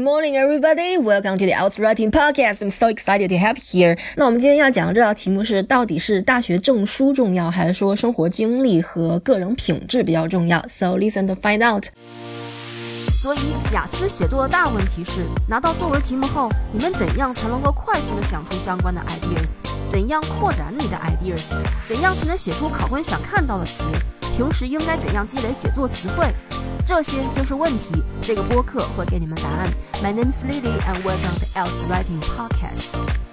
morning, everybody. Welcome to the Outwriting Podcast. I'm so excited to have you here. 那我们今天要讲的这道题目是：到底是大学证书重要，还是说生活经历和个人品质比较重要？So listen to find out. 所以，雅思写作的大问题是：拿到作文题目后，你们怎样才能够快速的想出相关的 ideas？怎样扩展你的 ideas？怎样才能写出考官想看到的词？平时应该怎样积累写作词汇？这些就是问题。这个播客会给你们答案。My name is Lily and welcome to Else Writing Podcast。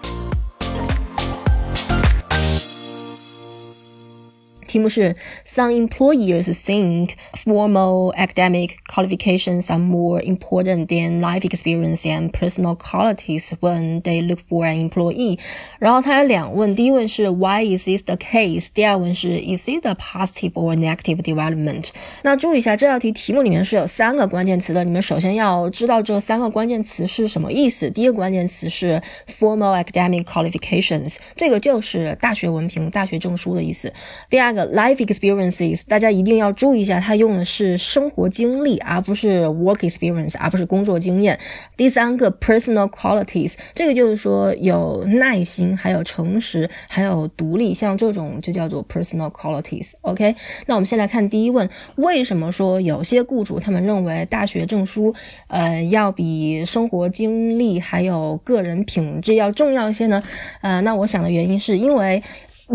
题目是 Some employers think formal academic qualifications are more important than life experience and personal qualities when they look for an employee。然后它有两问，第一问是 Why is this the case？第二问是 Is it a positive or negative development？那注意一下，这道题题目里面是有三个关键词的，你们首先要知道这三个关键词是什么意思。第一个关键词是 formal academic qualifications，这个就是大学文凭、大学证书的意思。第二个 life experiences，大家一定要注意一下，它用的是生活经历，而不是 work experience，而不是工作经验。第三个 personal qualities，这个就是说有耐心，还有诚实，还有独立，像这种就叫做 personal qualities。OK，那我们先来看第一问，为什么说有些雇主他们认为大学证书，呃，要比生活经历还有个人品质要重要一些呢？呃，那我想的原因是因为。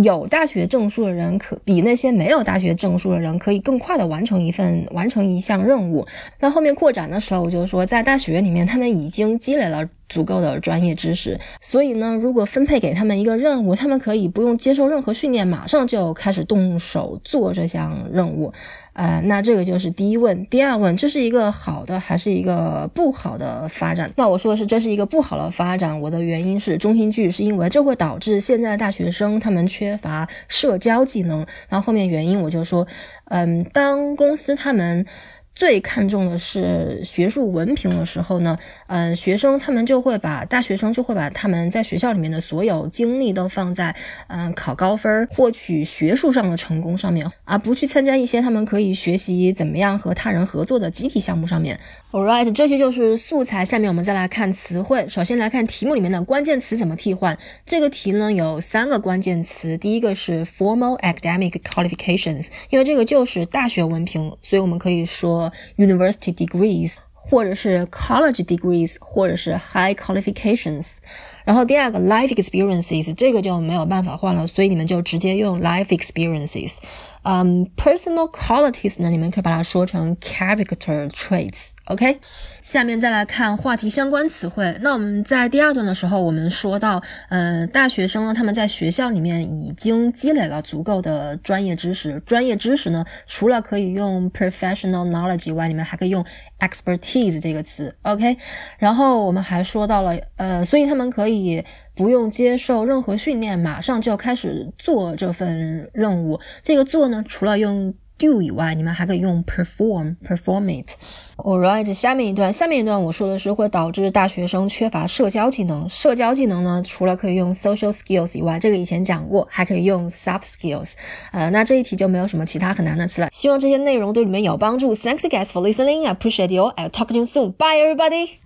有大学证书的人，可比那些没有大学证书的人可以更快的完成一份完成一项任务。那后面扩展的时候，我就说，在大学里面，他们已经积累了足够的专业知识，所以呢，如果分配给他们一个任务，他们可以不用接受任何训练，马上就开始动手做这项任务。呃，那这个就是第一问。第二问，这是一个好的还是一个不好的发展？那我说的是这是一个不好的发展。我的原因是中心句，是因为这会导致现在的大学生他们缺乏社交技能。然后后面原因我就说，嗯，当公司他们。最看重的是学术文凭的时候呢，嗯，学生他们就会把大学生就会把他们在学校里面的所有精力都放在嗯考高分、获取学术上的成功上面，而不去参加一些他们可以学习怎么样和他人合作的集体项目上面。All right，这些就是素材。下面我们再来看词汇。首先来看题目里面的关键词怎么替换。这个题呢有三个关键词，第一个是 formal academic qualifications，因为这个就是大学文凭，所以我们可以说。University degrees，或者是 college degrees，或者是 high qualifications。 然后第二个 life experiences，这个就没有办法换了，所以你们就直接用 life experiences。嗯，personal qualities 呢，你们可以把它说成 character traits。OK，下面再来看话题相关词汇。那我们在第二段的时候，我们说到，呃，大学生呢，他们在学校里面已经积累了足够的专业知识。专业知识呢，除了可以用 professional knowledge 以外，你们还可以用 expertise 这个词。OK，然后我们还说到了，呃，所以他们可以以不用接受任何训练，马上就要开始做这份任务。这个做呢，除了用 do 以外，你们还可以用 perform perform it。Alright，下面一段，下面一段我说的是会导致大学生缺乏社交技能。社交技能呢，除了可以用 social skills 以外，这个以前讲过，还可以用 soft skills。呃，那这一题就没有什么其他很难的词了。希望这些内容对你们有帮助。Thanks guys for listening. I appreciate you. I'll talk to you soon. Bye everybody.